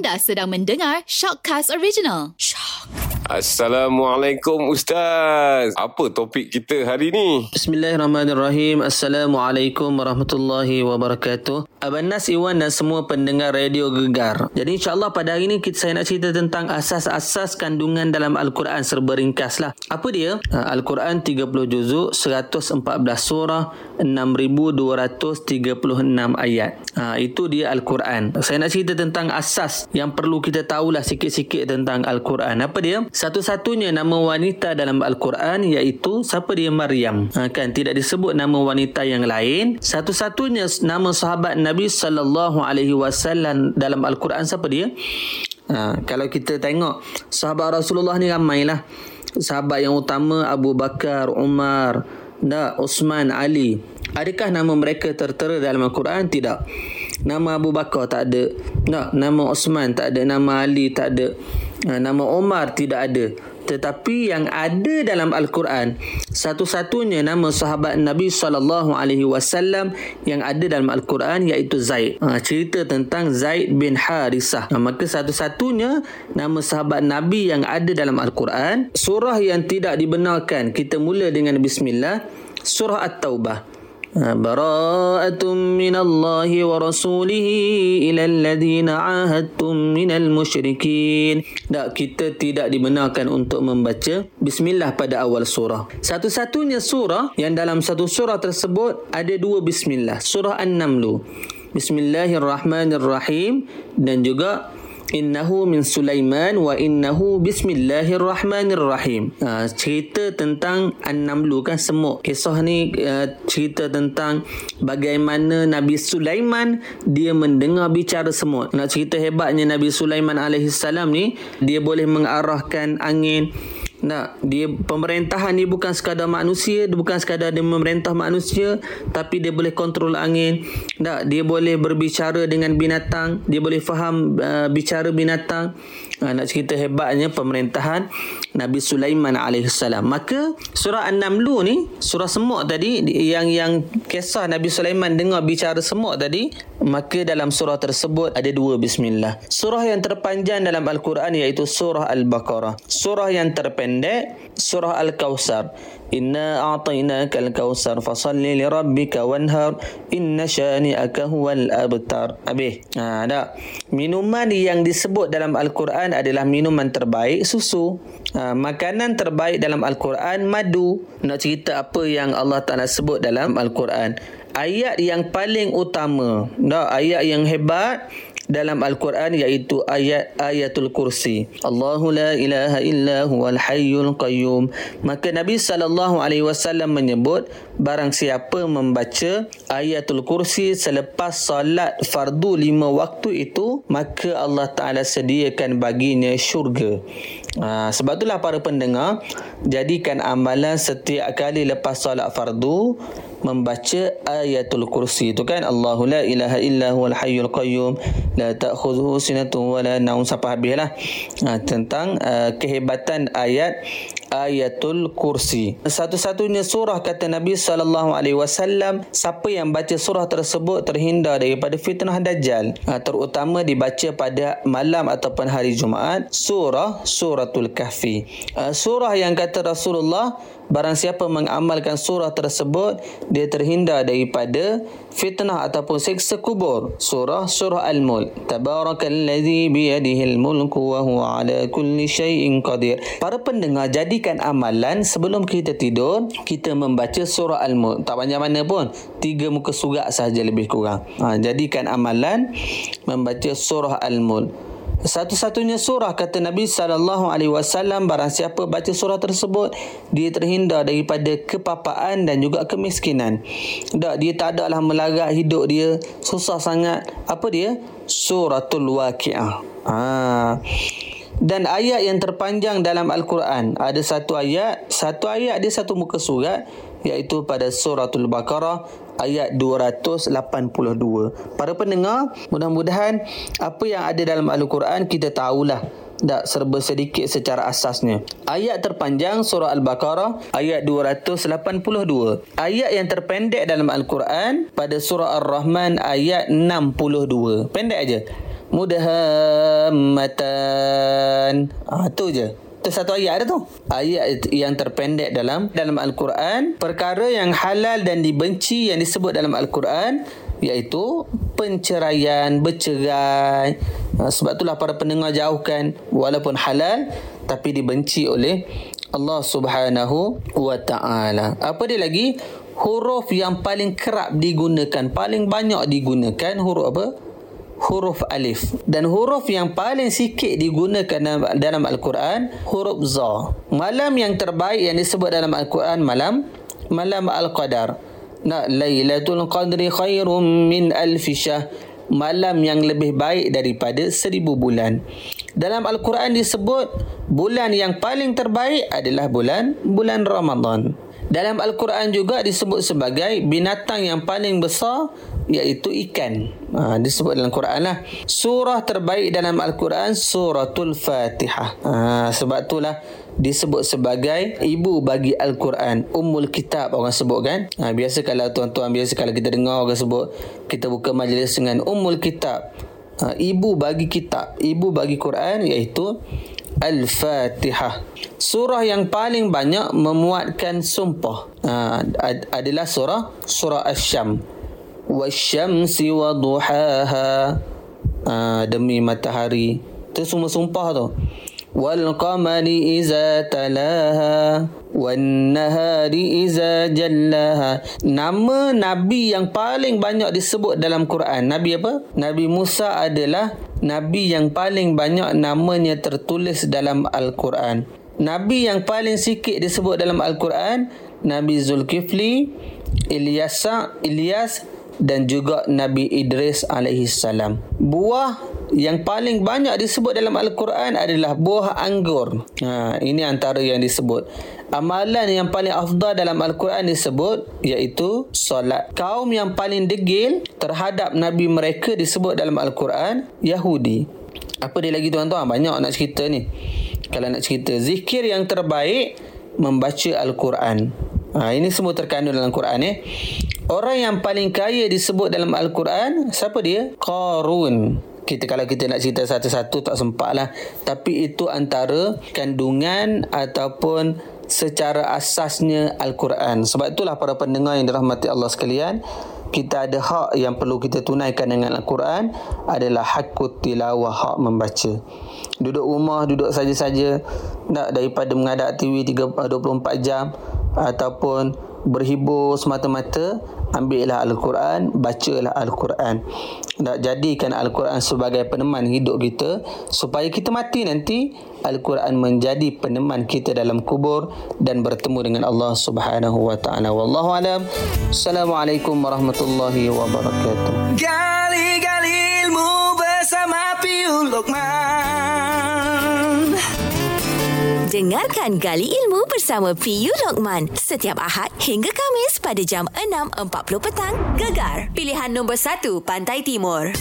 Anda sedang mendengar Shockcast Original. Shock. Assalamualaikum Ustaz. Apa topik kita hari ni? Bismillahirrahmanirrahim. Assalamualaikum warahmatullahi wabarakatuh. Abang Nas Iwan dan semua pendengar radio Gegar. Jadi insyaAllah pada hari ini kita saya nak cerita tentang asas-asas kandungan dalam Al-Quran serba ringkas lah. Apa dia? Ha, Al-Quran 30 juzuk, 114 surah, 6,236 ayat. Ha, itu dia Al-Quran. Saya nak cerita tentang asas yang perlu kita tahulah sikit-sikit tentang Al-Quran. Apa dia? Satu-satunya nama wanita dalam Al-Quran iaitu siapa dia? Maryam. Ha, kan? Tidak disebut nama wanita yang lain. Satu-satunya nama sahabat Nabi sallallahu alaihi wasallam dalam al-Quran siapa dia? Ha, kalau kita tengok sahabat Rasulullah ni ramailah. Sahabat yang utama Abu Bakar, Umar, da Uthman, Ali. Adakah nama mereka tertera dalam al-Quran? Tidak. Nama Abu Bakar tak ada. Tak. Nama Uthman tak ada. Nama Ali tak ada. Ha, nama Umar tidak ada tetapi yang ada dalam al-Quran satu-satunya nama sahabat Nabi sallallahu alaihi wasallam yang ada dalam al-Quran iaitu Zaid. Ha, cerita tentang Zaid bin Harisah. Ha, maka satu-satunya nama sahabat Nabi yang ada dalam al-Quran surah yang tidak dibenarkan kita mula dengan bismillah surah at-taubah براءة من الله ورسوله إلى الذين عاهدتم من المشركين Tak, kita tidak dibenarkan untuk membaca Bismillah pada awal surah. Satu-satunya surah yang dalam satu surah tersebut ada dua Bismillah. Surah An-Namlu. Bismillahirrahmanirrahim dan juga innahu min Sulaiman wa innahu bismillahirrahmanirrahim. Ha, cerita tentang An-Namlu kan semut. Kisah ni uh, cerita tentang bagaimana Nabi Sulaiman dia mendengar bicara semut. Nak cerita hebatnya Nabi Sulaiman alaihissalam ni dia boleh mengarahkan angin nak dia pemerintahan ni bukan sekadar manusia, dia bukan sekadar dia memerintah manusia, tapi dia boleh kontrol angin. Tak, dia boleh berbicara dengan binatang, dia boleh faham uh, bicara binatang. Ha, nak cerita hebatnya pemerintahan Nabi Sulaiman alaihissalam. Maka surah An-Namlu ni, surah semut tadi yang yang kisah Nabi Sulaiman dengar bicara semut tadi, maka dalam surah tersebut ada dua bismillah. Surah yang terpanjang dalam Al-Quran iaitu surah Al-Baqarah. Surah yang terpendek surah Al-Kawthar. Inna a'tainaka al-kawthar fasalli li rabbika wanhar inna shani'aka huwal abtar. Habis. Ha, ada. Minuman yang disebut dalam Al-Quran adalah minuman terbaik susu. Ha, makanan terbaik dalam Al-Quran madu. Nak cerita apa yang Allah Taala sebut dalam Al-Quran. Ayat yang paling utama, dah ayat yang hebat dalam Al-Quran iaitu ayat ayatul kursi. Allahu la ilaha illa huwal hayyul qayyum. Maka Nabi sallallahu alaihi wasallam menyebut barang siapa membaca ayatul kursi selepas solat fardu lima waktu itu maka Allah Taala sediakan baginya syurga. Ha, sebab itulah para pendengar jadikan amalan setiap kali lepas solat fardu membaca ayatul kursi itu kan? Allahu la ilaha illa huwal hayyul qayyum. La ta'khudhuhu sinatun wa la naum sampai habislah ha, tentang uh, kehebatan ayat ayatul kursi. Satu-satunya surah kata Nabi sallallahu alaihi wasallam siapa yang baca surah tersebut terhindar daripada fitnah dajjal. Ha, terutama dibaca pada malam ataupun hari Jumaat surah suratul kahfi. Uh, surah yang kata Rasulullah barang siapa mengamalkan surah tersebut dia terhindar daripada fitnah ataupun seksa kubur. Surah surah al-mulk. Tabarakallazi biyadihi al-mulku wa huwa ala kulli syai'in qadir. Para pendengar jadikan amalan sebelum kita tidur kita membaca surah al-mulk tak banyak mana pun tiga muka surat sahaja lebih kurang ha, jadikan amalan membaca surah al-mulk satu-satunya surah kata Nabi sallallahu alaihi wasallam barang siapa baca surah tersebut dia terhindar daripada kepapaan dan juga kemiskinan. Tak dia tak adalah melarat hidup dia susah sangat. Apa dia? Suratul Waqiah. Ha. Dan ayat yang terpanjang dalam Al-Quran ada satu ayat, satu ayat dia satu muka surat iaitu pada suratul Baqarah ayat 282. Para pendengar, mudah-mudahan apa yang ada dalam Al-Quran kita tahulah tak serba sedikit secara asasnya. Ayat terpanjang surah Al-Baqarah ayat 282. Ayat yang terpendek dalam Al-Quran pada surah Ar-Rahman ayat 62. Pendek aja. Mudhammatan. Ah tu je. Itu satu ayat dah tu. Ayat yang terpendek dalam dalam Al-Quran. Perkara yang halal dan dibenci yang disebut dalam Al-Quran. Iaitu penceraian, bercerai. Ha, sebab itulah para pendengar jauhkan. Walaupun halal. Tapi dibenci oleh Allah subhanahu wa ta'ala. Apa dia lagi? Huruf yang paling kerap digunakan. Paling banyak digunakan. Huruf apa? Huruf alif dan huruf yang paling sikit digunakan dalam, al-Quran huruf za. Malam yang terbaik yang disebut dalam al-Quran malam malam al-qadar. Na lailatul qadri khairum min alf syahr. Malam yang lebih baik daripada seribu bulan. Dalam Al-Quran disebut bulan yang paling terbaik adalah bulan bulan Ramadan. Dalam Al-Quran juga disebut sebagai binatang yang paling besar iaitu ikan. Ha, disebut dalam Quran lah. Surah terbaik dalam Al-Quran suratul Fatihah. Ha, sebab itulah disebut sebagai ibu bagi Al-Quran. Ummul Kitab orang sebut kan. Ha, biasa kalau tuan-tuan biasa kalau kita dengar orang sebut kita buka majlis dengan Ummul Kitab. Ha, ibu bagi kitab. Ibu bagi Quran iaitu Al-Fatihah. Surah yang paling banyak memuatkan sumpah uh, adalah surah surah Asy-Syam. Wa duhaha. Uh, demi matahari. Itu semua sumpah tu. Iza talaha wan nahari iza jallaha nama nabi yang paling banyak disebut dalam Quran nabi apa nabi Musa adalah nabi yang paling banyak namanya tertulis dalam al-Quran nabi yang paling sikit disebut dalam al-Quran nabi Zulkifli Ilyas Ilyas dan juga Nabi Idris alaihi salam. Buah yang paling banyak disebut dalam Al-Quran adalah buah anggur. Ha, ini antara yang disebut. Amalan yang paling afdal dalam Al-Quran disebut iaitu solat. Kaum yang paling degil terhadap Nabi mereka disebut dalam Al-Quran Yahudi. Apa dia lagi tuan-tuan? Banyak nak cerita ni. Kalau nak cerita. Zikir yang terbaik membaca Al-Quran. Ha, ini semua terkandung dalam Quran eh. Orang yang paling kaya disebut dalam Al-Quran siapa dia? Qarun. Kita kalau kita nak cerita satu-satu tak sempat lah. Tapi itu antara kandungan ataupun secara asasnya Al-Quran. Sebab itulah para pendengar yang dirahmati Allah sekalian kita ada hak yang perlu kita tunaikan dengan Al-Quran adalah hakut tilawah hak membaca. Duduk rumah duduk saja-saja nak daripada mengadap TV 24 jam ataupun berhibur semata-mata ambillah Al-Quran, bacalah Al-Quran. Nak jadikan Al-Quran sebagai peneman hidup kita supaya kita mati nanti Al-Quran menjadi peneman kita dalam kubur dan bertemu dengan Allah Subhanahu wa taala. Wallahu alam. Assalamualaikum warahmatullahi wabarakatuh. Gali-gali ilmu bersama Piul Lokman. Dengarkan Gali Ilmu bersama PU Lokman setiap Ahad hingga Kamis pada jam 6.40 petang. Gegar, pilihan nombor 1 Pantai Timur.